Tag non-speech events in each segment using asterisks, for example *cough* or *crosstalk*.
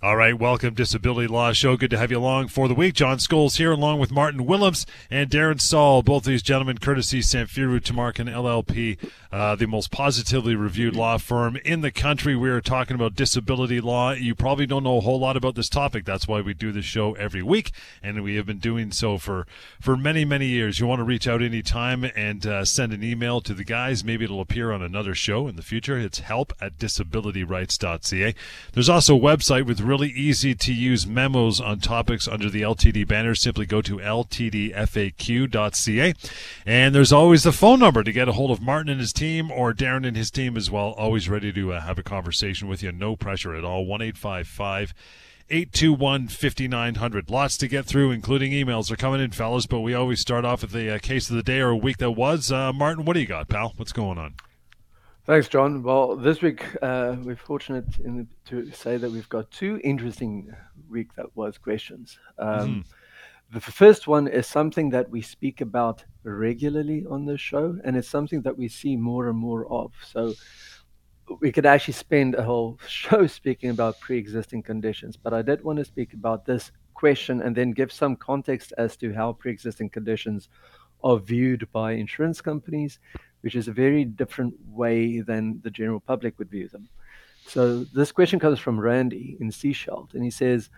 All right, welcome Disability Law Show. Good to have you along for the week. John Scholes here, along with Martin Willems and Darren Saul. Both these gentlemen, courtesy Samfiru Tumarkin LLP, uh, the most positively reviewed law firm in the country. We are talking about disability law. You probably don't know a whole lot about this topic. That's why we do this show every week, and we have been doing so for for many many years. You want to reach out anytime and uh, send an email to the guys. Maybe it'll appear on another show in the future. It's help at disabilityrights.ca. There's also a website with really easy to use memos on topics under the LTD banner. Simply go to ltdfaq.ca. And there's always the phone number to get a hold of Martin and his team or Darren and his team as well. Always ready to uh, have a conversation with you. No pressure at all. 1 821 5900. Lots to get through, including emails are coming in, fellas, but we always start off with the uh, case of the day or a week that was. Uh, Martin, what do you got, pal? What's going on? Thanks, John. Well, this week uh, we're fortunate the, to say that we've got two interesting week that was questions. Um, mm-hmm. The first one is something that we speak about regularly on the show, and it's something that we see more and more of. So we could actually spend a whole *laughs* show speaking about pre-existing conditions, but I did want to speak about this question and then give some context as to how pre-existing conditions are viewed by insurance companies which is a very different way than the general public would view them. So this question comes from Randy in Sechelt, and he says,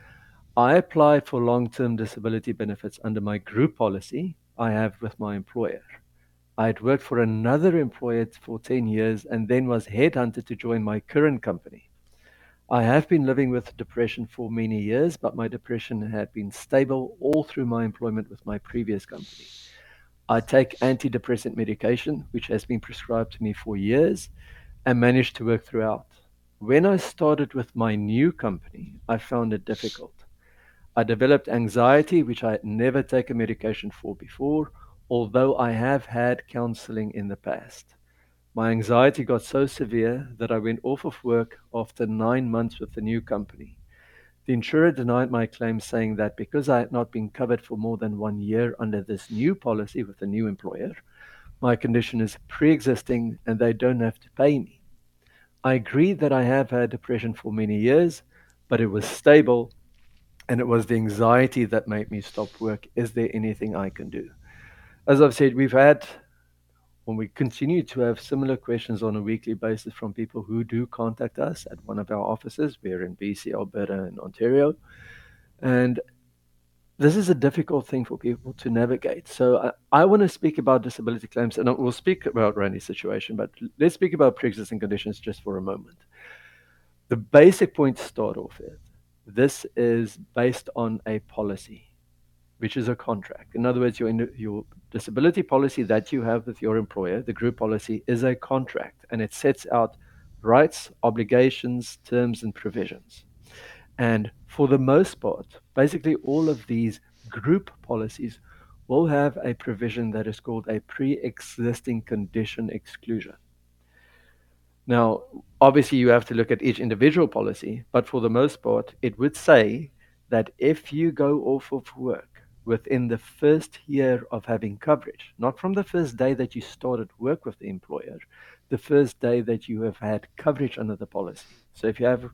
I applied for long term disability benefits under my group policy I have with my employer. I had worked for another employer for 10 years and then was headhunted to join my current company. I have been living with depression for many years, but my depression had been stable all through my employment with my previous company. I take antidepressant medication, which has been prescribed to me for years, and managed to work throughout. When I started with my new company, I found it difficult. I developed anxiety, which I had never taken medication for before, although I have had counseling in the past. My anxiety got so severe that I went off of work after nine months with the new company. The insurer denied my claim, saying that because I had not been covered for more than one year under this new policy with the new employer, my condition is pre existing and they don't have to pay me. I agreed that I have had depression for many years, but it was stable and it was the anxiety that made me stop work. Is there anything I can do? As I've said, we've had when we continue to have similar questions on a weekly basis from people who do contact us at one of our offices. We're in BC, Alberta, and Ontario. And this is a difficult thing for people to navigate. So I, I want to speak about disability claims, and we'll speak about Randy's situation, but let's speak about pre-existing conditions just for a moment. The basic point to start off with, this is based on a policy which is a contract. In other words, your, your disability policy that you have with your employer, the group policy, is a contract and it sets out rights, obligations, terms, and provisions. And for the most part, basically all of these group policies will have a provision that is called a pre existing condition exclusion. Now, obviously, you have to look at each individual policy, but for the most part, it would say that if you go off of work within the first year of having coverage, not from the first day that you started work with the employer, the first day that you have had coverage under the policy. So if you have,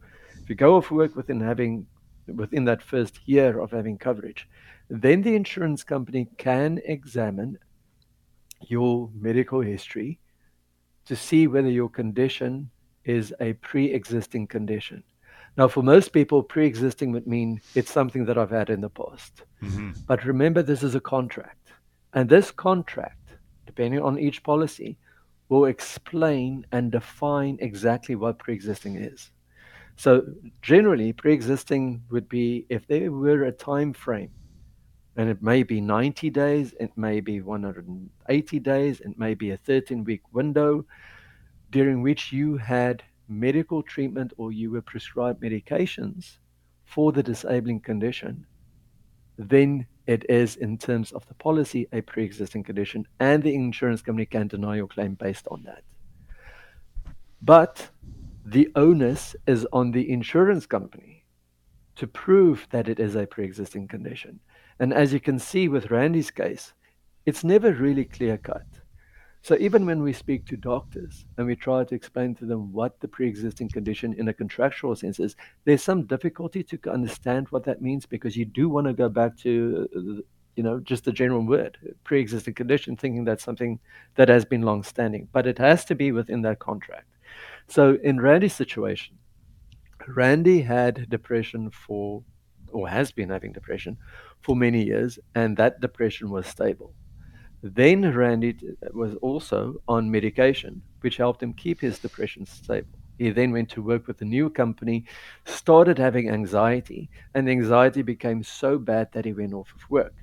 if you go off work within having, within that first year of having coverage, then the insurance company can examine your medical history to see whether your condition is a pre-existing condition. Now, for most people, pre existing would mean it's something that I've had in the past. Mm-hmm. But remember, this is a contract. And this contract, depending on each policy, will explain and define exactly what pre existing is. So, generally, pre existing would be if there were a time frame, and it may be 90 days, it may be 180 days, it may be a 13 week window during which you had medical treatment or you were prescribed medications for the disabling condition, then it is, in terms of the policy, a pre existing condition, and the insurance company can deny your claim based on that. But the onus is on the insurance company to prove that it is a pre existing condition. And as you can see with Randy's case, it's never really clear cut. So even when we speak to doctors and we try to explain to them what the pre-existing condition in a contractual sense is, there's some difficulty to understand what that means because you do want to go back to, you know, just the general word, pre-existing condition, thinking that's something that has been long-standing, but it has to be within that contract. So in Randy's situation, Randy had depression for, or has been having depression for many years, and that depression was stable. Then Randy was also on medication, which helped him keep his depression stable. He then went to work with a new company, started having anxiety, and the anxiety became so bad that he went off of work.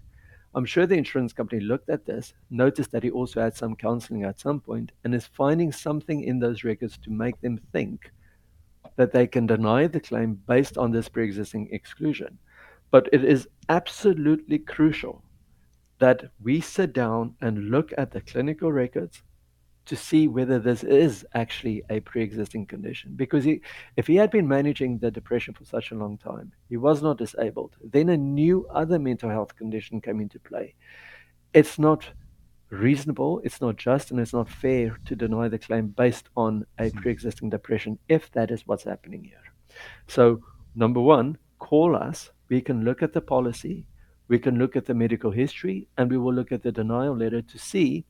I'm sure the insurance company looked at this, noticed that he also had some counseling at some point, and is finding something in those records to make them think that they can deny the claim based on this pre existing exclusion. But it is absolutely crucial that we sit down and look at the clinical records to see whether this is actually a pre-existing condition. Because he, if he had been managing the depression for such a long time he was not disabled. Then a new other mental health condition came into play. It's not reasonable it's not just and it's not fair to deny the claim based on a hmm. pre-existing depression if that is what's happening here. So number one call us. We can look at the policy we can look at the medical history and we will look at the denial letter to see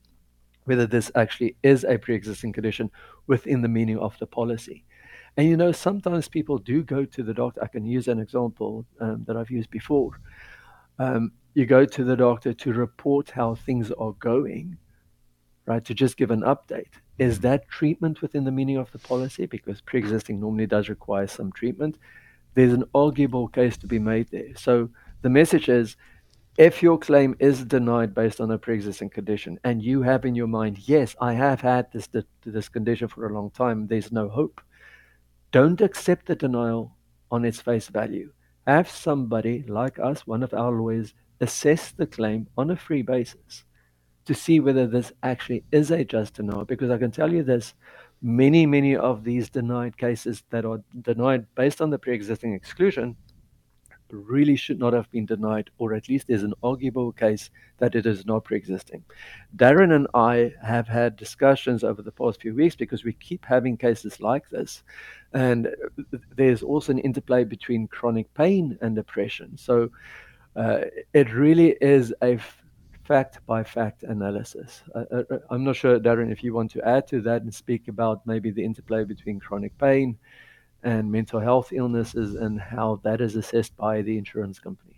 whether this actually is a pre existing condition within the meaning of the policy. And you know, sometimes people do go to the doctor. I can use an example um, that I've used before. Um, you go to the doctor to report how things are going, right? To just give an update. Is that treatment within the meaning of the policy? Because pre existing normally does require some treatment. There's an arguable case to be made there. So the message is if your claim is denied based on a pre-existing condition and you have in your mind yes i have had this this condition for a long time there's no hope don't accept the denial on its face value. Have somebody like us one of our lawyers assess the claim on a free basis to see whether this actually is a just denial because i can tell you this many many of these denied cases that are denied based on the pre-existing exclusion really should not have been denied, or at least there's an arguable case that it is not pre existing. Darren and I have had discussions over the past few weeks because we keep having cases like this. And there's also an interplay between chronic pain and depression. So uh, it really is a fact by fact analysis. Uh, I'm not sure, Darren, if you want to add to that and speak about maybe the interplay between chronic pain and mental health illnesses and how that is assessed by the insurance companies.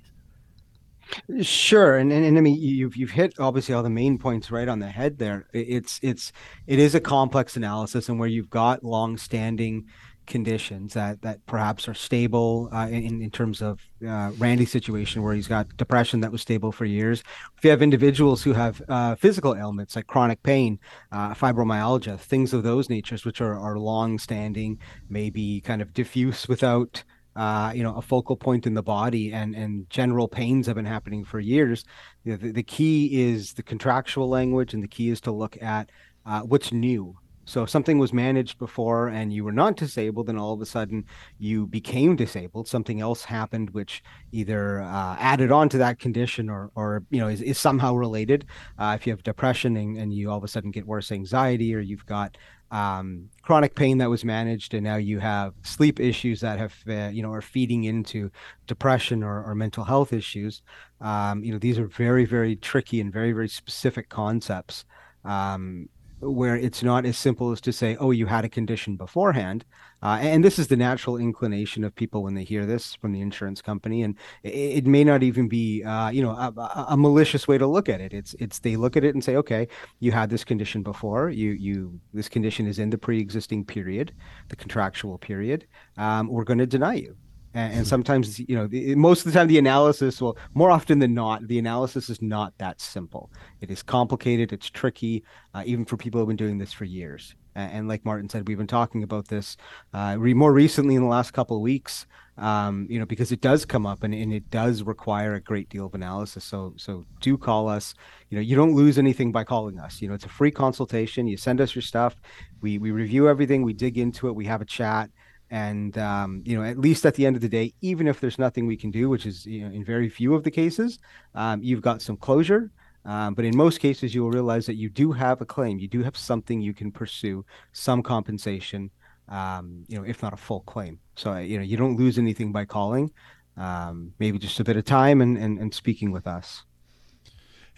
Sure, and, and, and I mean you've you've hit obviously all the main points right on the head there. It's it's it is a complex analysis, and where you've got long-standing conditions that that perhaps are stable uh, in in terms of uh, Randy's situation where he's got depression that was stable for years. If you have individuals who have uh, physical ailments like chronic pain, uh, fibromyalgia, things of those natures, which are are long standing, maybe kind of diffuse without. Uh, you know, a focal point in the body and and general pains have been happening for years. You know, the, the key is the contractual language, and the key is to look at uh, what's new so if something was managed before and you were not disabled, and all of a sudden you became disabled, something else happened which either uh, added on to that condition or, or you know, is, is somehow related. Uh, if you have depression and, and you all of a sudden get worse anxiety, or you've got um, chronic pain that was managed, and now you have sleep issues that have, uh, you know, are feeding into depression or, or mental health issues. Um, you know, these are very, very tricky and very, very specific concepts. Um, where it's not as simple as to say, oh, you had a condition beforehand. Uh, and this is the natural inclination of people when they hear this from the insurance company. And it, it may not even be, uh, you know, a, a, malicious way to look at it. It's, it's, they look at it and say, okay, you had this condition before. You, you, this condition is in the pre existing period, the contractual period. Um, we're going to deny you and, sometimes you know the, most of the time the analysis well more often than not the analysis is not that simple. It is complicated. It's tricky uh, even for people who've been doing this for years. And, and like martin said we've been talking about this uh, re- more recently in the last couple of weeks um, you know because it does come up and, and it does require a great deal of analysis. So so do call us. You know you don't lose anything by calling us. You know it's a free consultation. You send us your stuff. We we review everything. We dig into it. We have a chat and um, you know at least at the end of the day even if there's nothing we can do which is you know in very few of the cases um, you've got some closure. Um, but in most cases you will realize that you do have a claim. You do have something you can pursue some compensation um, you know if not a full claim. So you know you don't lose anything by calling. Um, maybe just a bit of time and, and, and speaking with us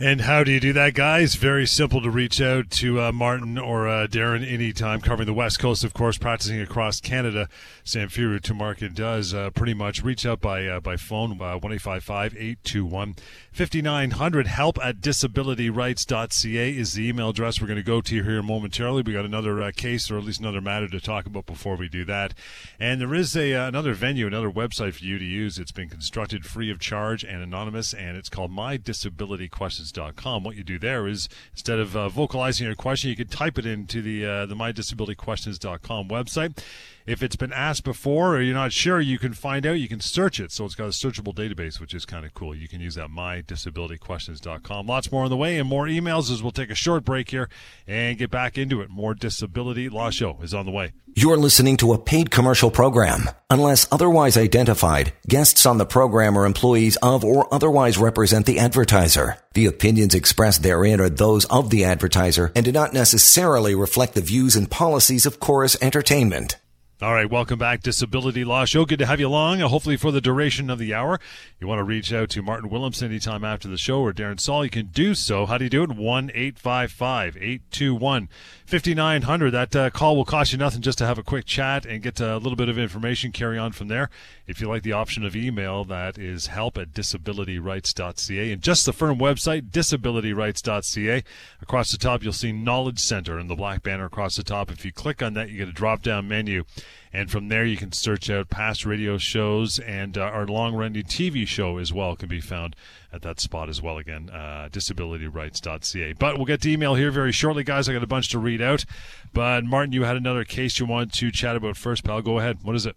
and how do you do that, guys? Very simple to reach out to uh, Martin or uh, Darren anytime, covering the West Coast, of course, practicing across Canada. Samfiru Tumarkin does uh, pretty much reach out by uh, by phone, uh, 1 821 5900. Help at disabilityrights.ca is the email address we're going to go to here momentarily. We got another uh, case or at least another matter to talk about before we do that. And there is a another venue, another website for you to use. It's been constructed free of charge and anonymous, and it's called My Disability Questions What you do there is instead of uh, vocalizing your question, you can type it into the uh, the mydisabilityquestions.com website. If it's been asked before or you're not sure, you can find out. You can search it. So it's got a searchable database, which is kind of cool. You can use that mydisabilityquestions.com. Lots more on the way and more emails as we'll take a short break here and get back into it. More Disability Law Show is on the way. You're listening to a paid commercial program. Unless otherwise identified, guests on the program are employees of or otherwise represent the advertiser. The opinions expressed therein are those of the advertiser and do not necessarily reflect the views and policies of Chorus Entertainment. All right, welcome back, Disability Law Show. Good to have you along, uh, hopefully for the duration of the hour. You want to reach out to Martin Willems anytime after the show or Darren Saul, you can do so. How do you do it? 1 855 821 5900. That uh, call will cost you nothing just to have a quick chat and get a little bit of information, carry on from there. If you like the option of email, that is help at disabilityrights.ca. And just the firm website, disabilityrights.ca. Across the top, you'll see Knowledge Center and the black banner across the top. If you click on that, you get a drop down menu and from there, you can search out past radio shows and uh, our long running TV show as well can be found at that spot as well. Again, uh, disabilityrights.ca. But we'll get to email here very shortly, guys. I got a bunch to read out. But Martin, you had another case you wanted to chat about first, pal. Go ahead. What is it?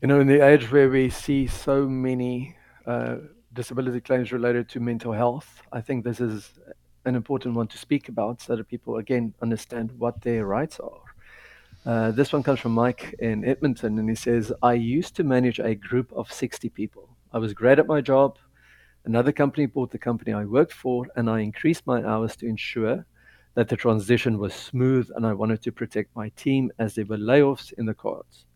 You know, in the age where we see so many uh, disability claims related to mental health, I think this is an important one to speak about so that people, again, understand what their rights are. Uh, this one comes from Mike in Edmonton, and he says, I used to manage a group of 60 people. I was great at my job. Another company bought the company I worked for, and I increased my hours to ensure that the transition was smooth, and I wanted to protect my team as there were layoffs in the cards.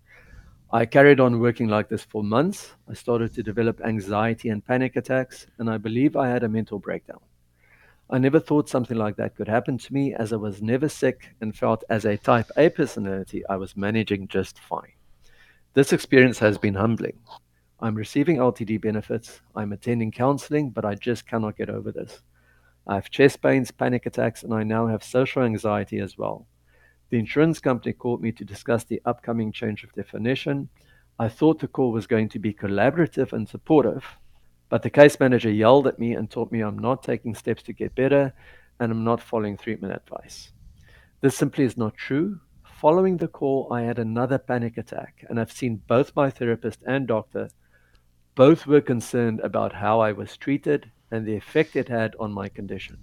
I carried on working like this for months. I started to develop anxiety and panic attacks, and I believe I had a mental breakdown. I never thought something like that could happen to me as I was never sick and felt as a type A personality I was managing just fine. This experience has been humbling. I'm receiving LTD benefits, I'm attending counseling, but I just cannot get over this. I have chest pains, panic attacks, and I now have social anxiety as well. The insurance company called me to discuss the upcoming change of definition. I thought the call was going to be collaborative and supportive, but the case manager yelled at me and told me I'm not taking steps to get better and I'm not following treatment advice. This simply is not true. Following the call, I had another panic attack, and I've seen both my therapist and doctor. Both were concerned about how I was treated and the effect it had on my condition.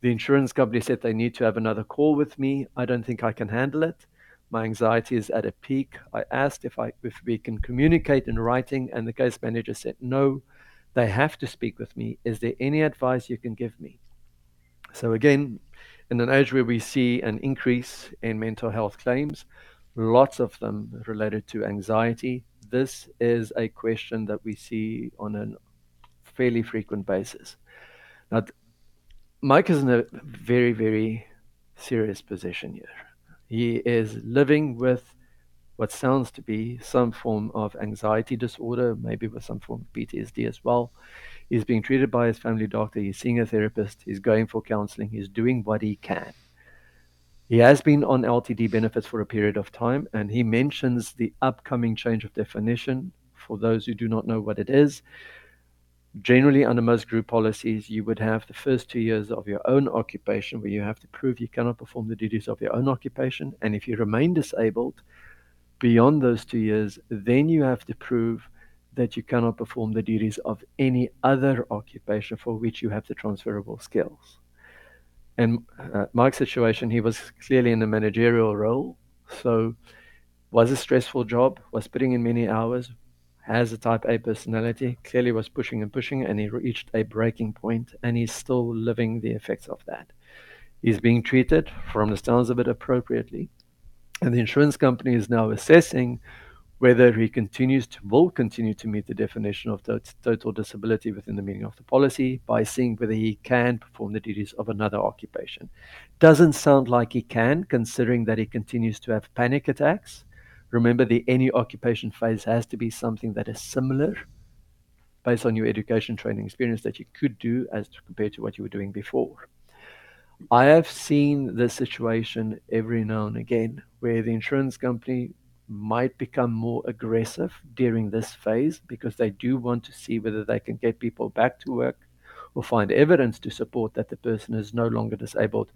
The insurance company said they need to have another call with me. I don't think I can handle it. My anxiety is at a peak. I asked if I if we can communicate in writing, and the case manager said no. They have to speak with me. Is there any advice you can give me? So, again, in an age where we see an increase in mental health claims, lots of them related to anxiety, this is a question that we see on a fairly frequent basis. Now, Mike is in a very, very serious position here. He is living with what sounds to be some form of anxiety disorder, maybe with some form of PTSD as well. He's being treated by his family doctor, he's seeing a therapist, he's going for counseling, he's doing what he can. He has been on LTD benefits for a period of time, and he mentions the upcoming change of definition. For those who do not know what it is, generally under most group policies, you would have the first two years of your own occupation where you have to prove you cannot perform the duties of your own occupation. And if you remain disabled beyond those two years, then you have to prove that you cannot perform the duties of any other occupation for which you have the transferable skills. In uh, Mike's situation, he was clearly in a managerial role, so was a stressful job, was putting in many hours, has a type A personality, clearly was pushing and pushing, and he reached a breaking point, and he's still living the effects of that. He's being treated, from the sounds of it, appropriately. And the insurance company is now assessing whether he continues to will continue to meet the definition of to- total disability within the meaning of the policy by seeing whether he can perform the duties of another occupation. Doesn't sound like he can, considering that he continues to have panic attacks. Remember, the any occupation phase has to be something that is similar based on your education training experience that you could do as to, compared to what you were doing before. I have seen this situation every now and again where the insurance company might become more aggressive during this phase because they do want to see whether they can get people back to work or find evidence to support that the person is no longer disabled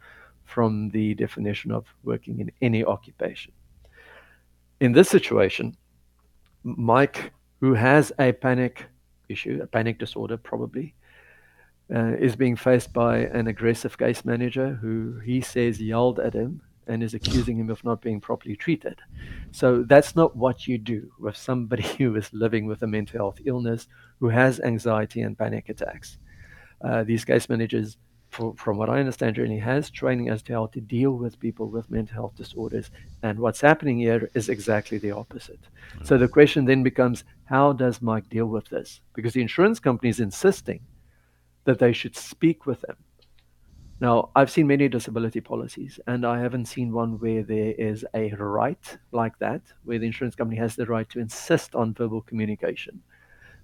from the definition of working in any occupation. In this situation, Mike, who has a panic issue, a panic disorder probably, uh, is being faced by an aggressive case manager who he says yelled at him and is accusing him of not being properly treated. So that's not what you do with somebody *laughs* who is living with a mental health illness, who has anxiety and panic attacks. Uh, these case managers, for, from what I understand, Journey has training as to how to deal with people with mental health disorders. And what's happening here is exactly the opposite. Mm-hmm. So the question then becomes how does Mike deal with this? Because the insurance company is insisting that they should speak with him now, I've seen many disability policies, and I haven't seen one where there is a right like that, where the insurance company has the right to insist on verbal communication.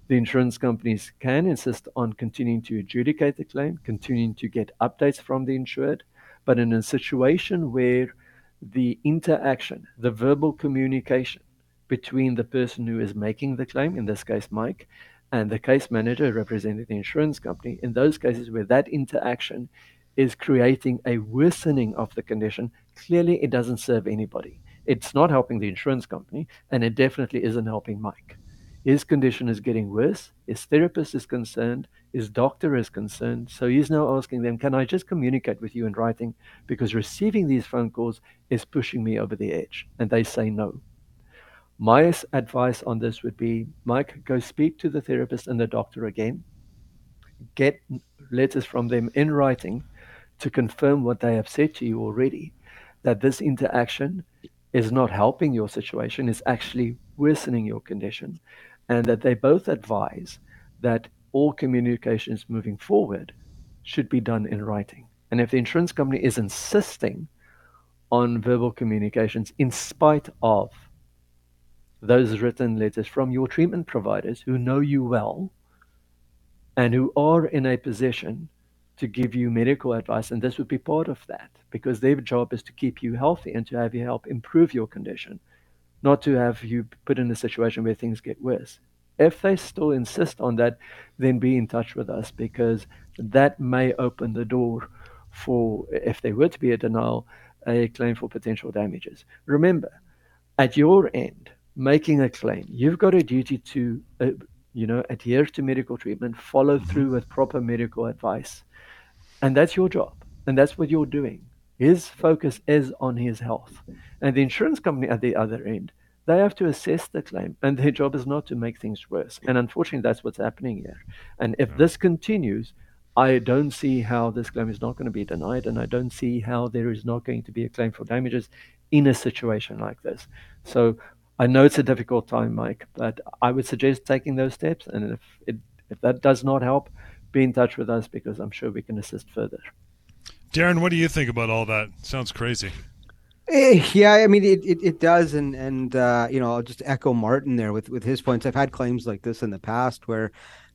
The insurance companies can insist on continuing to adjudicate the claim, continuing to get updates from the insured, but in a situation where the interaction, the verbal communication between the person who is making the claim, in this case Mike, and the case manager representing the insurance company, in those cases where that interaction is creating a worsening of the condition, clearly it doesn't serve anybody. It's not helping the insurance company, and it definitely isn't helping Mike. His condition is getting worse. His therapist is concerned. His doctor is concerned. So he's now asking them, Can I just communicate with you in writing? Because receiving these phone calls is pushing me over the edge. And they say no. My advice on this would be Mike, go speak to the therapist and the doctor again. Get letters from them in writing to confirm what they have said to you already that this interaction is not helping your situation, is actually worsening your condition, and that they both advise that all communications moving forward should be done in writing. And if the insurance company is insisting on verbal communications in spite of those written letters from your treatment providers who know you well and who are in a position to give you medical advice, and this would be part of that because their job is to keep you healthy and to have you help improve your condition, not to have you put in a situation where things get worse. If they still insist on that, then be in touch with us because that may open the door for, if there were to be a denial, a claim for potential damages. Remember, at your end, making a claim, you've got a duty to, uh, you know, adhere to medical treatment, follow through with proper medical advice, and that's your job. And that's what you're doing. His focus is on his health. And the insurance company at the other end, they have to assess the claim. And their job is not to make things worse. And unfortunately, that's what's happening here. And if this continues, I don't see how this claim is not going to be denied. And I don't see how there is not going to be a claim for damages in a situation like this. So I know it's a difficult time, Mike, but I would suggest taking those steps. And if, it, if that does not help, be in touch with us because I'm sure we can assist further. Darren, what do you think about all that? Sounds crazy. Eh, yeah, I mean it, it, it does, and and uh, you know I'll just echo Martin there with with his points. I've had claims like this in the past where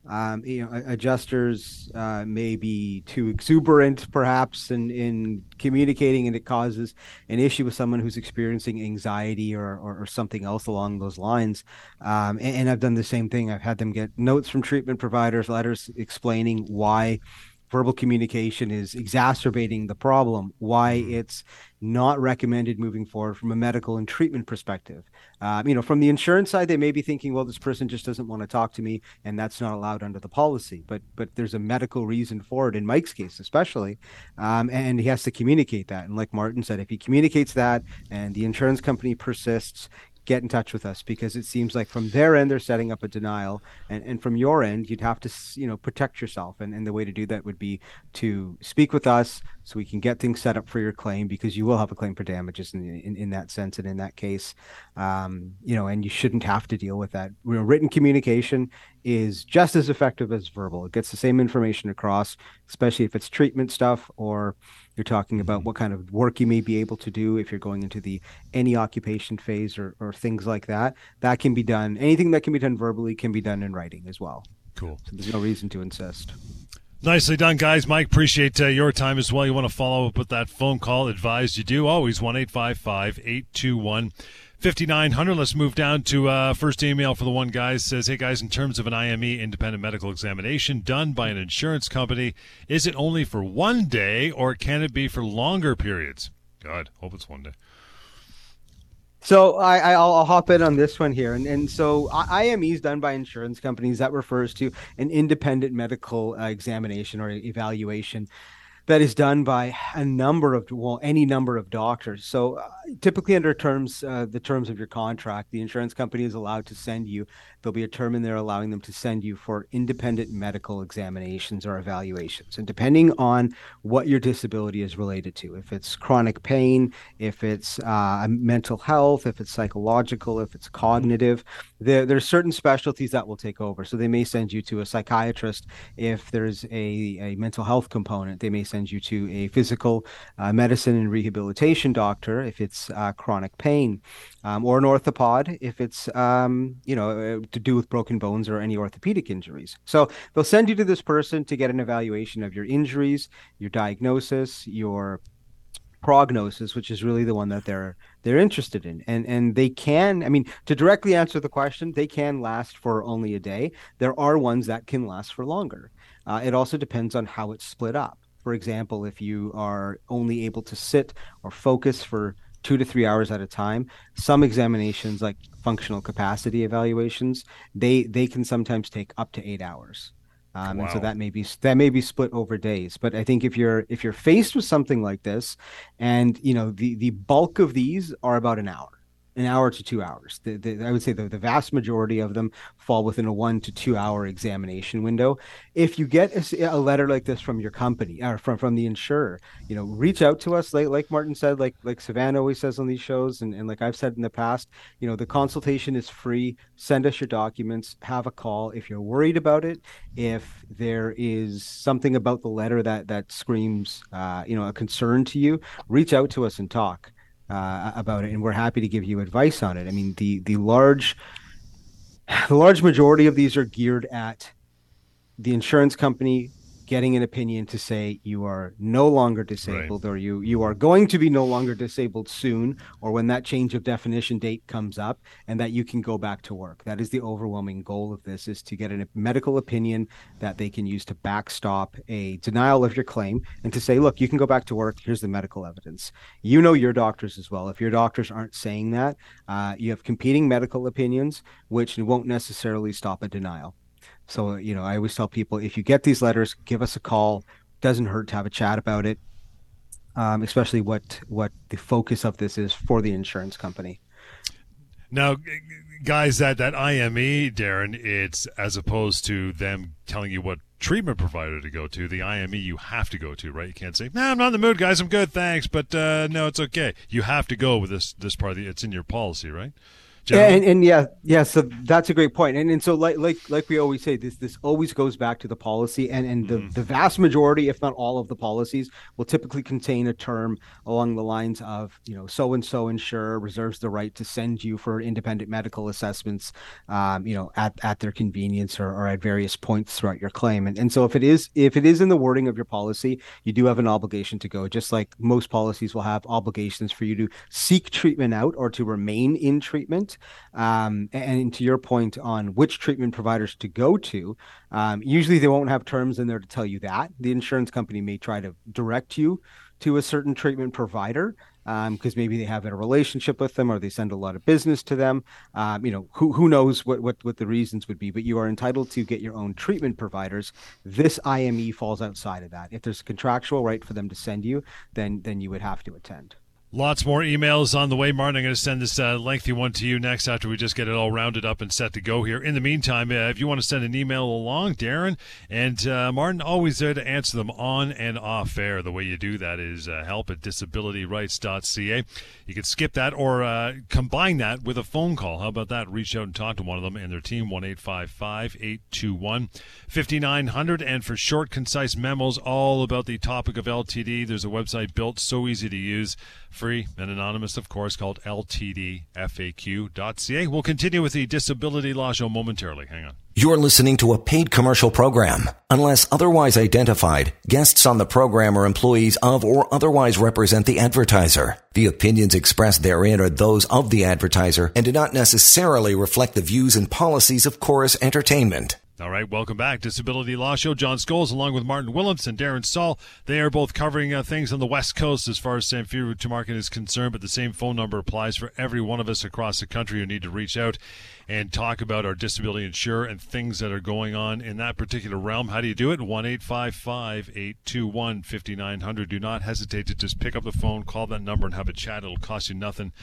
um, you know adjusters uh, may be too exuberant perhaps in in communicating, and it causes an issue with someone who's experiencing anxiety or or, or something else along those lines. Um, and, and I've done the same thing. I've had them get notes from treatment providers, letters explaining why verbal communication is exacerbating the problem, why mm-hmm. it's not recommended moving forward from a medical and treatment perspective. Um, you know, from the insurance side, they may be thinking, well, this person just doesn't want to talk to me, and that's not allowed under the policy. But but there's a medical reason for it in Mike's case, especially, um, and he has to communicate that. And like Martin said, if he communicates that, and the insurance company persists, get in touch with us because it seems like from their end they're setting up a denial. And, and from your end you'd have to you know protect yourself. And, and the way to do that would be to speak with us so we can get things set up for your claim because you will have a claim for damages in, in, in that sense and in that case. Um, you know and you shouldn't have to deal with that. Written communication is just as effective as verbal it gets the same information across especially if it's treatment stuff or you're talking about what kind of work you may be able to do if you're going into the any occupation phase or, or things like that. That can be done. Anything that can be done verbally can be done in writing as well. Cool. So there's no reason to insist. Nicely done, guys. Mike, appreciate uh, your time as well. You want to follow up with that phone call? Advised you do. Always 1 821 5900. Let's move down to uh, first email for the one guy says, Hey guys, in terms of an IME independent medical examination done by an insurance company, is it only for one day or can it be for longer periods? God, hope it's one day. So I, I'll, I'll, hop in on this one here, and and so IME is done by insurance companies. That refers to an independent medical uh, examination or evaluation that is done by a number of well any number of doctors. So uh, typically under terms uh, the terms of your contract the insurance company is allowed to send you there'll be a term in there allowing them to send you for independent medical examinations or evaluations. And depending on what your disability is related to if it's chronic pain if it's uh, mental health if it's psychological if it's cognitive there, are certain specialties that will take over. So they may send you to a psychiatrist. If there's a, a mental health component they may send send you to a physical uh, medicine and rehabilitation doctor if it's uh, chronic pain, um, or an orthopod if it's um, you know uh, to do with broken bones or any orthopedic injuries. So they'll send you to this person to get an evaluation of your injuries, your diagnosis, your prognosis which is really the one that they're they're interested in. And and they can i mean to directly answer the question they can last for only a day. There are ones that can last for longer. Uh, it also depends on how it's split up. For example, if you are only able to sit or focus for two to three hours at a time, some examinations like functional capacity evaluations, they they can sometimes take up to eight hours. Um, wow. And so that may be that may be split over days. But I think if you're if you're faced with something like this, and you know the the bulk of these are about an hour an hour to two hours. The, the, I would say the, the vast majority of them fall within a one to two hour examination window. If you get a, a, letter like this from your company or from, from the insurer, you know, reach out to us. Like, like Martin said, like, like Savannah always says on these shows. And, and like I've said in the past, you know, the consultation is free. Send us your documents, have a call. If you're worried about it, if there is something about the letter that, that screams, uh, you know, a concern to you, reach out to us and talk uh, about it, and we're happy to give you advice on it. I mean, the the large the large majority of these are geared at the insurance company getting an opinion to say you are no longer disabled right. or you you are going to be no longer disabled soon or when that change of definition date comes up and that you can go back to work. That is the overwhelming goal of this is to get a medical opinion that they can use to backstop a denial of your claim and to say look you can go back to work. Here's the medical evidence. You know your doctors as well. If your doctors aren't saying that uh, you have competing medical opinions which won't necessarily stop a denial so, you know, I always tell people if you get these letters, give us a call. Doesn't hurt to have a chat about it, um, especially what what the focus of this is for the insurance company. Now, guys, that that IME, Darren, it's as opposed to them telling you what treatment provider to go to. The IME you have to go to, right? You can't say, "No, nah, I'm not in the mood, guys. I'm good, thanks," but uh, no, it's okay. You have to go with this this part. Of the, it's in your policy, right? And, and yeah, yeah. So that's a great point. And and so like like like we always say, this this always goes back to the policy, and and the, mm. the vast majority, if not all of the policies, will typically contain a term along the lines of you know so and so insurer reserves the right to send you for independent medical assessments, um, you know at at their convenience or, or at various points throughout your claim. And and so if it is if it is in the wording of your policy, you do have an obligation to go. Just like most policies will have obligations for you to seek treatment out or to remain in treatment. Um, and to your point on which treatment providers to go to, um, usually they won't have terms in there to tell you that. The insurance company may try to direct you to a certain treatment provider because um, maybe they have a relationship with them or they send a lot of business to them. Um, you know, who who knows what, what what the reasons would be, but you are entitled to get your own treatment providers. This IME falls outside of that. If there's a contractual right for them to send you, then then you would have to attend. Lots more emails on the way, Martin. I'm going to send this uh, lengthy one to you next after we just get it all rounded up and set to go here. In the meantime, uh, if you want to send an email along, Darren and uh, Martin, always there to answer them on and off air. The way you do that is uh, help at disabilityrights.ca. You can skip that or uh, combine that with a phone call. How about that? Reach out and talk to one of them and their team, 1 821 5900. And for short, concise memos all about the topic of LTD, there's a website built so easy to use free and anonymous, of course, called ltdfaq.ca. We'll continue with the disability law show momentarily. Hang on. You're listening to a paid commercial program. Unless otherwise identified, guests on the program are employees of or otherwise represent the advertiser. The opinions expressed therein are those of the advertiser and do not necessarily reflect the views and policies of Chorus Entertainment. All right, welcome back. Disability Law Show. John Scholes, along with Martin Willems and Darren Saul. They are both covering uh, things on the West Coast as far as Samfiru Tumarkin is concerned, but the same phone number applies for every one of us across the country who need to reach out and talk about our disability insurer and things that are going on in that particular realm. How do you do it? 1 821 5900. Do not hesitate to just pick up the phone, call that number, and have a chat. It'll cost you nothing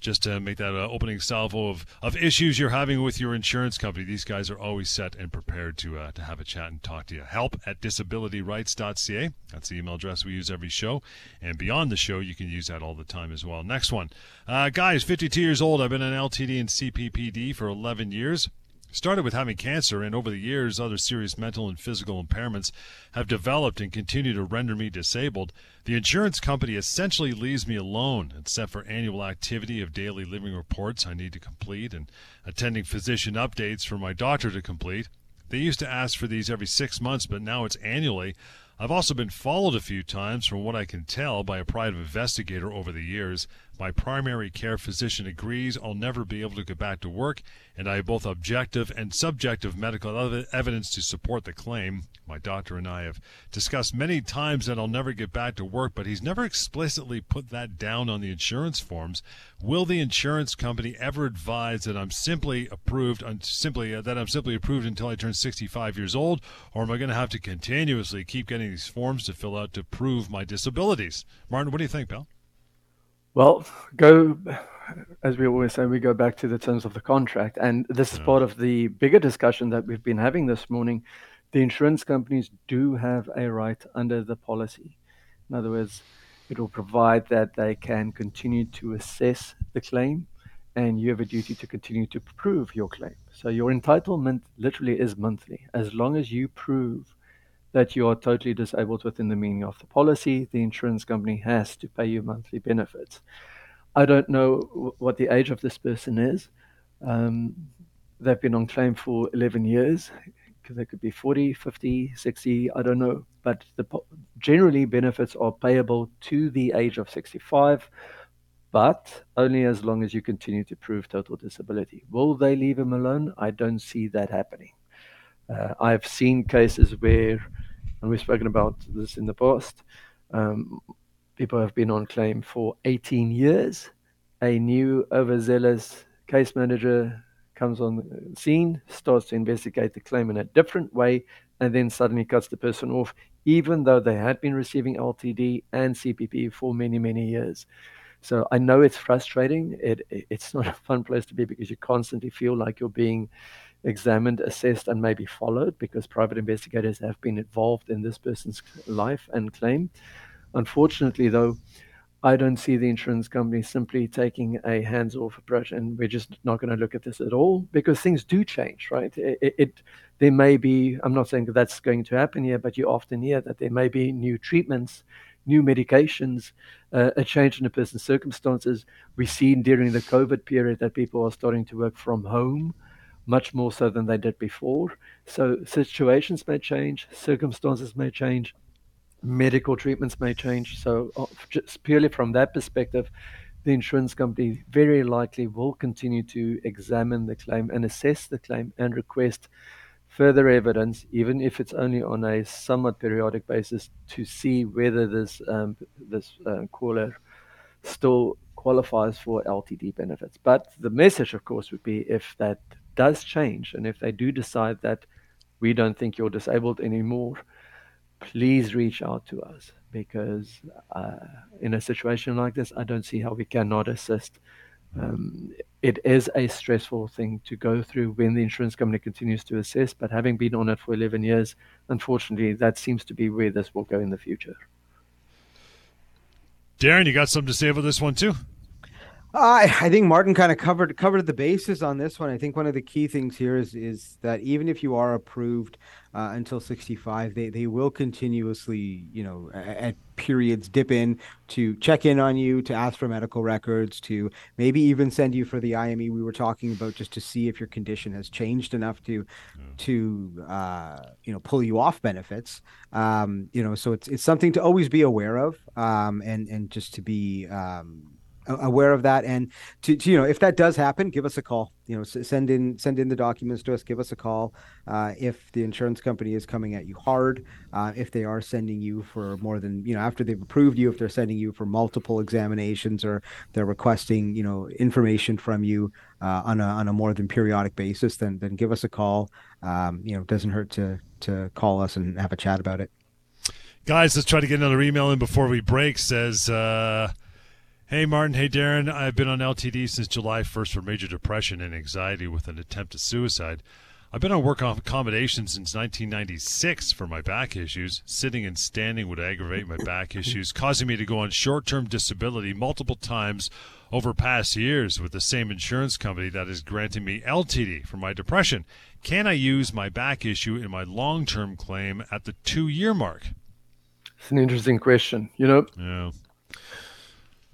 just to make that uh, opening salvo of, of issues you're having with your insurance company. These guys are always set and prepared to uh, to have a chat and talk to you. Help at disabilityrights.ca. That's the email address we use every show. And beyond the show, you can use that all the time as well. Next one. Uh, guys, 52 years old. I've been an LTD and CPPD for 11 years. Started with having cancer, and over the years, other serious mental and physical impairments have developed and continue to render me disabled. The insurance company essentially leaves me alone, except for annual activity of daily living reports I need to complete and attending physician updates for my doctor to complete. They used to ask for these every six months, but now it's annually. I've also been followed a few times, from what I can tell, by a private investigator over the years. My primary care physician agrees I'll never be able to get back to work, and I have both objective and subjective medical evidence to support the claim. My doctor and I have discussed many times that I'll never get back to work, but he's never explicitly put that down on the insurance forms. Will the insurance company ever advise that I'm simply approved, simply uh, that I'm simply approved until I turn 65 years old, or am I going to have to continuously keep getting these forms to fill out to prove my disabilities? Martin, what do you think, pal? Well, go as we always say, we go back to the terms of the contract, and this is part of mm. the bigger discussion that we've been having this morning. The insurance companies do have a right under the policy. In other words, it will provide that they can continue to assess the claim, and you have a duty to continue to prove your claim. So your entitlement literally is monthly, as long as you prove that you are totally disabled within the meaning of the policy, the insurance company has to pay you monthly benefits. I don't know what the age of this person is. Um, they've been on claim for 11 years. They could be 40, 50, 60, I don't know. But the, generally, benefits are payable to the age of 65, but only as long as you continue to prove total disability. Will they leave him alone? I don't see that happening. Uh, I've seen cases where and we've spoken about this in the past. Um, people have been on claim for 18 years. A new overzealous case manager comes on the scene, starts to investigate the claim in a different way, and then suddenly cuts the person off, even though they had been receiving LTD and CPP for many, many years. So I know it's frustrating. It, it, it's not a fun place to be because you constantly feel like you're being examined, assessed, and maybe followed because private investigators have been involved in this person's life and claim. Unfortunately, though, I don't see the insurance company simply taking a hands off approach and we're just not going to look at this at all because things do change, right? It, it, there may be, I'm not saying that that's going to happen here, but you often hear that there may be new treatments, new medications, uh, a change in a person's circumstances. We've seen during the COVID period that people are starting to work from home much more so than they did before. So situations may change, circumstances may change, medical treatments may change. So, uh, just purely from that perspective, the insurance company very likely will continue to examine the claim and assess the claim and request further evidence, even if it's only on a somewhat periodic basis, to see whether this um, this uh, caller still qualifies for LTD benefits. But the message, of course, would be if that does change and if they do decide that we don't think you're disabled anymore, please reach out to us because uh, in a situation like this, I don't see how we cannot assist. Um, it is a stressful thing to go through when the insurance company continues to assess, but having been on it for 11 years, unfortunately, that seems to be where this will go in the future. Darren, you got something to say about this one too? I, I think Martin kind of covered covered the bases on this one. I think one of the key things here is is that even if you are approved uh, until 65, they, they will continuously, you know, at, at periods dip in to check in on you, to ask for medical records, to maybe even send you for the IME we were talking about, just to see if your condition has changed enough to yeah. to uh, you know pull you off benefits. Um, you know, so it's it's something to always be aware of, um, and and just to be um, aware of that. And to, to, you know if that does happen give us a call. You know send in send in the documents to us. Give us a call uh, if the insurance company is coming at you hard uh, if they are sending you for more than you know after they've approved you if they're sending you for multiple examinations or they're requesting you know information from you uh, on a on a more than periodic basis then then give us a call. Um, you know it doesn't hurt to to call us and have a chat about it. Guys let's try to get another email in before we break. Says uh Hey, Martin. Hey, Darren. I've been on LTD since July 1st for major depression and anxiety with an attempt at suicide. I've been on work off accommodation since 1996 for my back issues. Sitting and standing would aggravate my back issues, causing me to go on short term disability multiple times over past years with the same insurance company that is granting me LTD for my depression. Can I use my back issue in my long term claim at the two year mark? It's an interesting question. You know, yeah.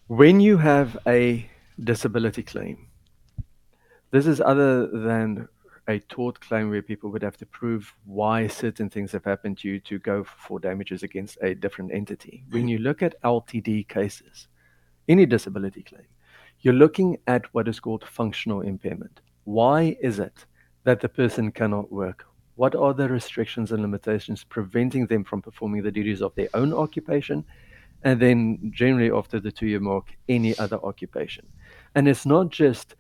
When you have a disability claim, this is other than a tort claim where people would have to prove why certain things have happened to you to go for damages against a different entity. When you look at LTD cases, any disability claim, you're looking at what is called functional impairment. Why is it that the person cannot work? What are the restrictions and limitations preventing them from performing the duties of their own occupation and then generally after the two year mark, any other occupation. And it's not just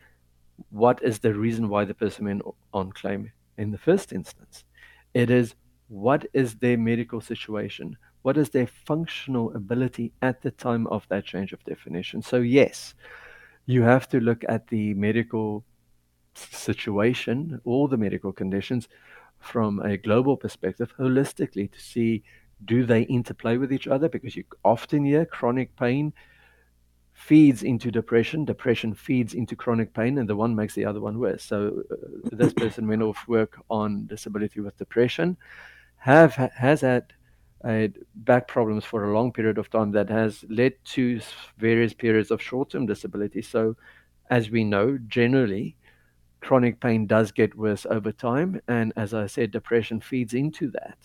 what is the reason why the person went on claim in the first instance, it is what is their medical situation, what is their functional ability at the time of that change of definition. So, yes, you have to look at the medical situation, all the medical conditions from a global perspective holistically to see do they interplay with each other? Because you often hear chronic pain feeds into depression, depression feeds into chronic pain, and the one makes the other one worse. So uh, this *laughs* person went off work on disability with depression, have has had uh, back problems for a long period of time that has led to various periods of short-term disability. So, as we know, generally, chronic pain does get worse over time, and as I said, depression feeds into that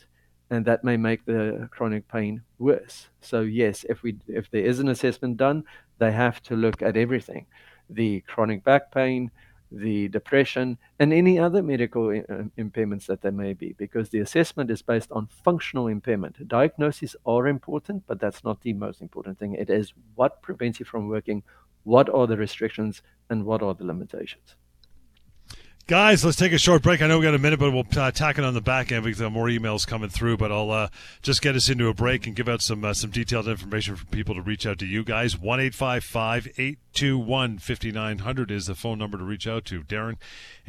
and that may make the chronic pain worse. So yes, if we if there is an assessment done, they have to look at everything, the chronic back pain, the depression, and any other medical uh, impairments that there may be, because the assessment is based on functional impairment. Diagnoses are important, but that's not the most important thing. It is what prevents you from working, what are the restrictions, and what are the limitations. Guys, let's take a short break. I know we got a minute, but we'll uh, tack it on the back end because more emails coming through. But I'll uh, just get us into a break and give out some uh, some detailed information for people to reach out to you guys. One eight five five eight two one fifty nine hundred is the phone number to reach out to. Darren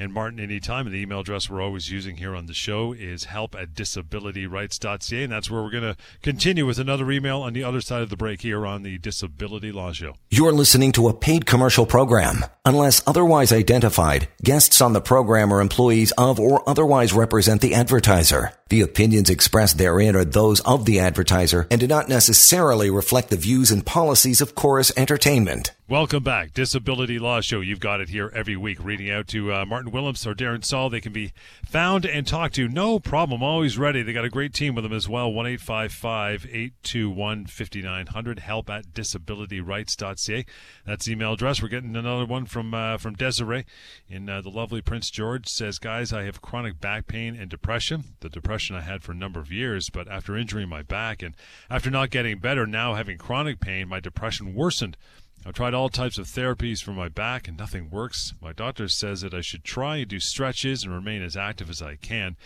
and Martin anytime. And the email address we're always using here on the show is help at disabilityrights.ca. And that's where we're going to continue with another email on the other side of the break here on the Disability Law Show. You're listening to a paid commercial program. Unless otherwise identified, guests on the program are employees of or otherwise represent the advertiser. The opinions expressed therein are those of the advertiser and do not necessarily reflect the views and policies of Chorus Entertainment. Welcome back. Disability Law Show. You've got it here every week. Reading out to uh, Martin Willems or Darren Saul. They can be found and talked to. No problem. Always ready. They got a great team with them as well. 1 821 5900. Help at disabilityrights.ca. That's email address. We're getting another one from uh, from Desiree in uh, the lovely Prince George. Says, Guys, I have chronic back pain and depression. The depression I had for a number of years, but after injuring my back and after not getting better, now having chronic pain, my depression worsened. I've tried all types of therapies for my back and nothing works. My doctor says that I should try and do stretches and remain as active as I can.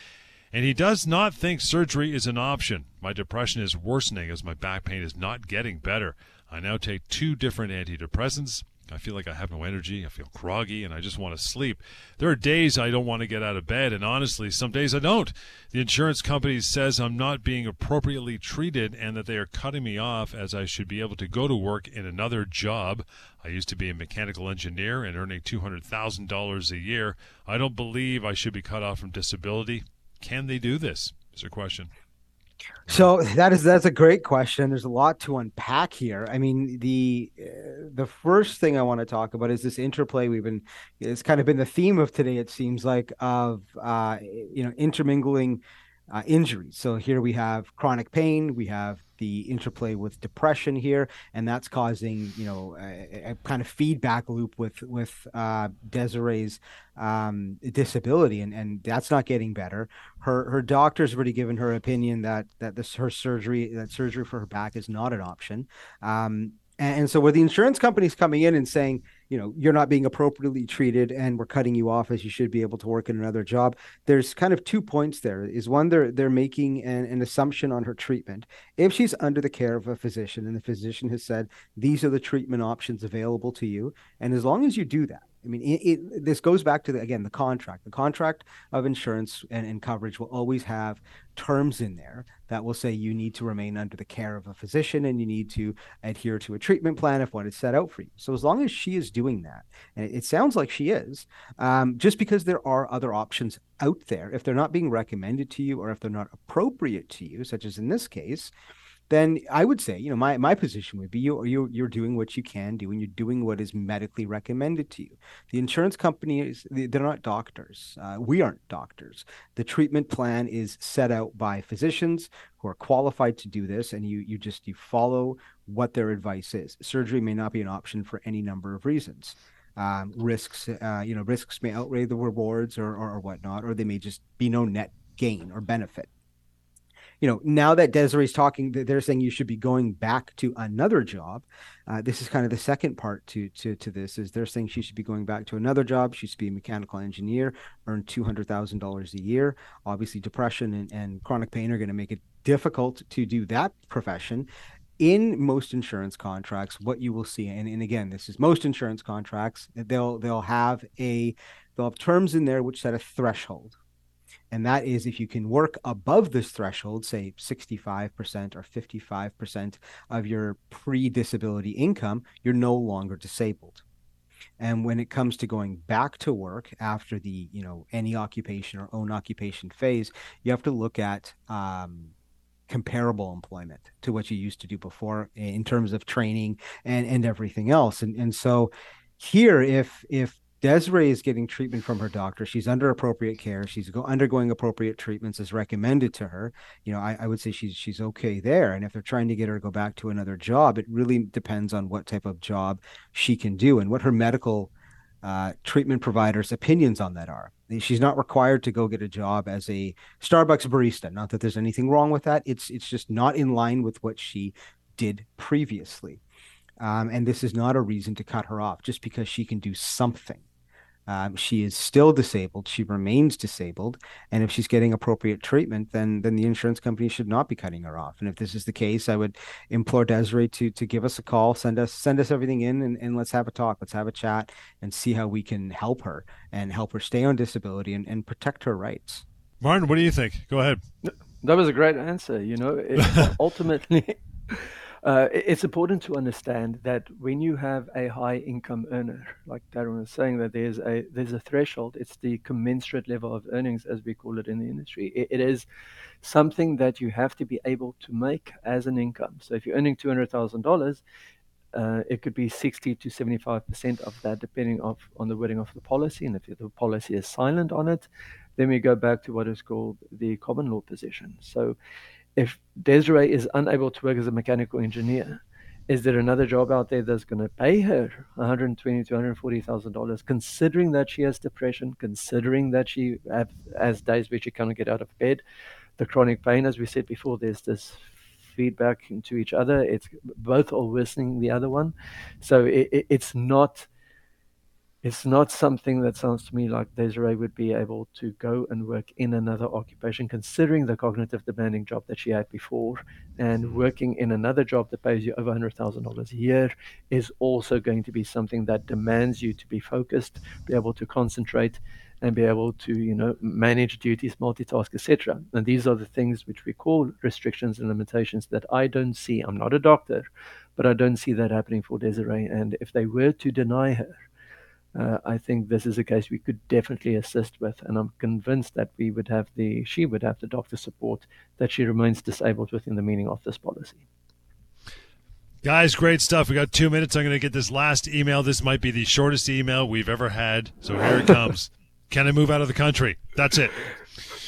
And he does not think surgery is an option. My depression is worsening as my back pain is not getting better. I now take two different antidepressants. I feel like I have no energy. I feel groggy and I just want to sleep. There are days I don't want to get out of bed, and honestly, some days I don't. The insurance company says I'm not being appropriately treated and that they are cutting me off as I should be able to go to work in another job. I used to be a mechanical engineer and earning $200,000 a year. I don't believe I should be cut off from disability. Can they do this? Is a question. So that is that's a great question. There's a lot to unpack here. I mean, the uh, the first thing I want to talk about is this interplay. We've been it's kind of been the theme of today. It seems like of uh, you know intermingling uh, injuries. So here we have chronic pain, we have the interplay with depression here, and that's causing you know a, a kind of feedback loop with with uh, Desiree's um, disability, and and that's not getting better. Her her doctor's already given her opinion that that this her surgery that surgery for her back is not an option. Um, and so where the insurance company's coming in and saying, you know, you're not being appropriately treated and we're cutting you off as you should be able to work in another job, there's kind of two points there. Is one they're they're making an, an assumption on her treatment. If she's under the care of a physician and the physician has said these are the treatment options available to you, and as long as you do that, I mean, it, it, this goes back to the, again the contract. The contract of insurance and, and, coverage will always have terms in there that will say you need to remain under the care of a physician and you need to adhere to a treatment plan if one is set out for you. So as long as she is doing that, and it, it sounds like she is, um, just because there are other options out there, if they're not being recommended to you or if they're not appropriate to you, such as in this case then I would say, you know, my my position would be you you you're doing what you can do and you're doing what is medically recommended to you. The insurance companies they're not doctors. Uh, we aren't doctors. The treatment plan is set out by physicians who are qualified to do this, and you you just you follow what their advice is. Surgery may not be an option for any number of reasons. Um, risks, uh, you know, risks may outweigh the rewards or, or, or whatnot, or they may just be no net gain or benefit you know, now that Desiree's talking, they're saying you should be going back to another job. Uh, this is kind of the second part to to to this is they're saying she should be going back to another job. She should be a mechanical engineer, earn two hundred thousand dollars a year. Obviously, depression and, and chronic pain are going to make it difficult to do that profession in most insurance contracts what you will see and, and again this is most insurance contracts they'll they'll have a they'll have terms in there which set a threshold and that is if you can work above this threshold, say 65% or 55% of your pre disability income, you're no longer disabled. And when it comes to going back to work after the, you know, any occupation or own occupation phase, you have to look at um, comparable employment to what you used to do before in terms of training and, and everything else. And, and so here, if, if Desiree is getting treatment from her doctor. She's under appropriate care. She's go- undergoing appropriate treatments as recommended to her. You know, I, I, would say she's she's okay there. And if they're trying to get her to go back to another job, it really depends on what type of job she can do and what her medical uh, treatment provider's opinions on that are. She's not required to go get a job as a Starbucks barista. Not that there's anything wrong with that. It's it's just not in line with what she did previously. Um, and this is not a reason to cut her off just because she can do something um, she is still disabled. She remains disabled, and if she's getting appropriate treatment, then then the insurance company should not be cutting her off. And if this is the case, I would implore Desiree to to give us a call, send us send us everything in, and, and let's have a talk. Let's have a chat and see how we can help her and help her stay on disability and, and protect her rights. Martin, what do you think? Go ahead. That was a great answer. You know, it, *laughs* ultimately. Uh, it's important to understand that when you have a high income earner, like Darren was saying, that there's a there's a threshold. It's the commensurate level of earnings, as we call it in the industry. it, it is something that you have to be able to make as an income. So if you're earning two hundred thousand uh, dollars, it could be 60 to 75 percent of that, depending of, on the wording of the policy. And if the policy is silent on it, then we go back to what is called the common law position. So if Desiree is unable to work as a mechanical engineer, is there another job out there that's going to pay her 120 to 140 thousand dollars, considering that she has depression, considering that she have, has days where she cannot get out of bed, the chronic pain, as we said before, there's this feedback into each other. It's both are worsening the other one, so it, it, it's not it's not something that sounds to me like Desiree would be able to go and work in another occupation, considering the cognitive demanding job that she had before. And working in another job that pays you over $100,000 a year is also going to be something that demands you to be focused, be able to concentrate, and be able to, you know, manage duties, multitask, etc. And these are the things which we call restrictions and limitations that I don't see. I'm not a doctor, but I don't see that happening for Desiree. And if they were to deny her, uh, I think this is a case we could definitely assist with, and I'm convinced that we would have the she would have the doctor support that she remains disabled within the meaning of this policy. Guys, great stuff. We got two minutes. I'm going to get this last email. This might be the shortest email we've ever had. So here it comes. *laughs* Can I move out of the country? That's it.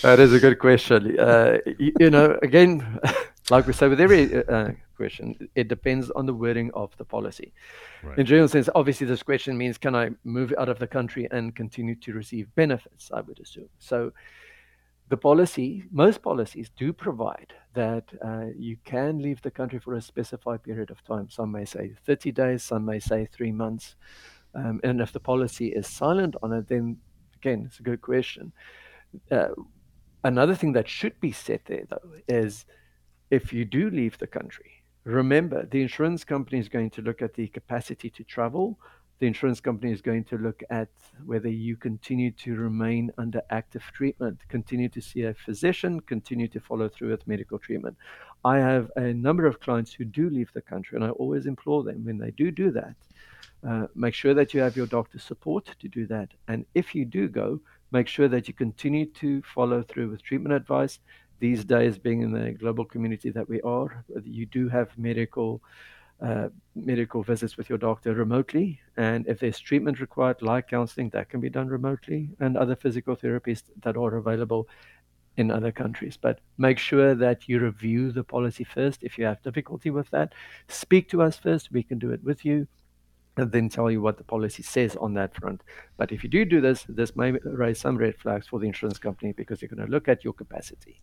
That is a good question. Uh, you, you, know, again, like we say with every uh, question, it depends on the wording of the policy. Right. In general sense, obviously, this question means can I move out of the country and continue to receive benefits? I would assume. So, the policy, most policies do provide that uh, you can leave the country for a specified period of time. Some may say 30 days, some may say three months. Um, and if the policy is silent on it, then again, it's a good question. Uh, another thing that should be said there, though, is if you do leave the country, Remember, the insurance company is going to look at the capacity to travel. The insurance company is going to look at whether you continue to remain under active treatment, continue to see a physician, continue to follow through with medical treatment. I have a number of clients who do leave the country, and I always implore them when they do do that, uh, make sure that you have your doctor's support to do that. And if you do go, make sure that you continue to follow through with treatment advice these days, being in the global community that we are, you do have medical uh, medical visits with your doctor remotely, and if there's treatment required, like counseling, that can be done remotely, and other physical therapies that are available in other countries. But make sure that you review the policy first. If you have difficulty with that, speak to us first. We can do it with you and then tell you what the policy says on that front. But if you do do this, this may raise some red flags for the insurance company because they're going to look at your capacity.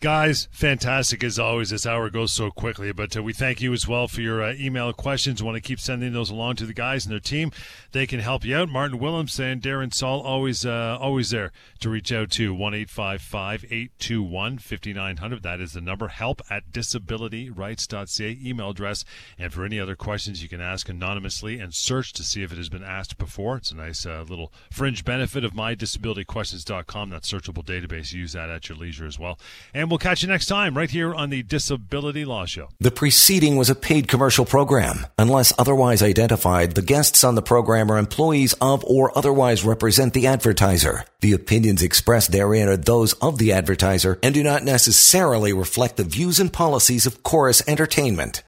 Guys, fantastic as always. This hour goes so quickly, but uh, we thank you as well for your uh, email questions. Want to keep sending those along to the guys and their team. They can help you out. Martin Willems and Darren Saul always uh, always there to reach out to one eight five five eight two one fifty nine hundred. That is the number. Help at disabilityrights.ca email address. And for any other questions, you can ask anonymously and search to see if it has been asked before. It's a nice uh, little fringe benefit of mydisabilityquestions.com. That searchable database. Use that at your leisure as well. And we'll catch you next time right here on the Disability Law Show. The preceding was a paid commercial program. Unless otherwise identified, the guests on the program are employees of or otherwise represent the advertiser. The opinions expressed therein are those of the advertiser and do not necessarily reflect the views and policies of Chorus Entertainment.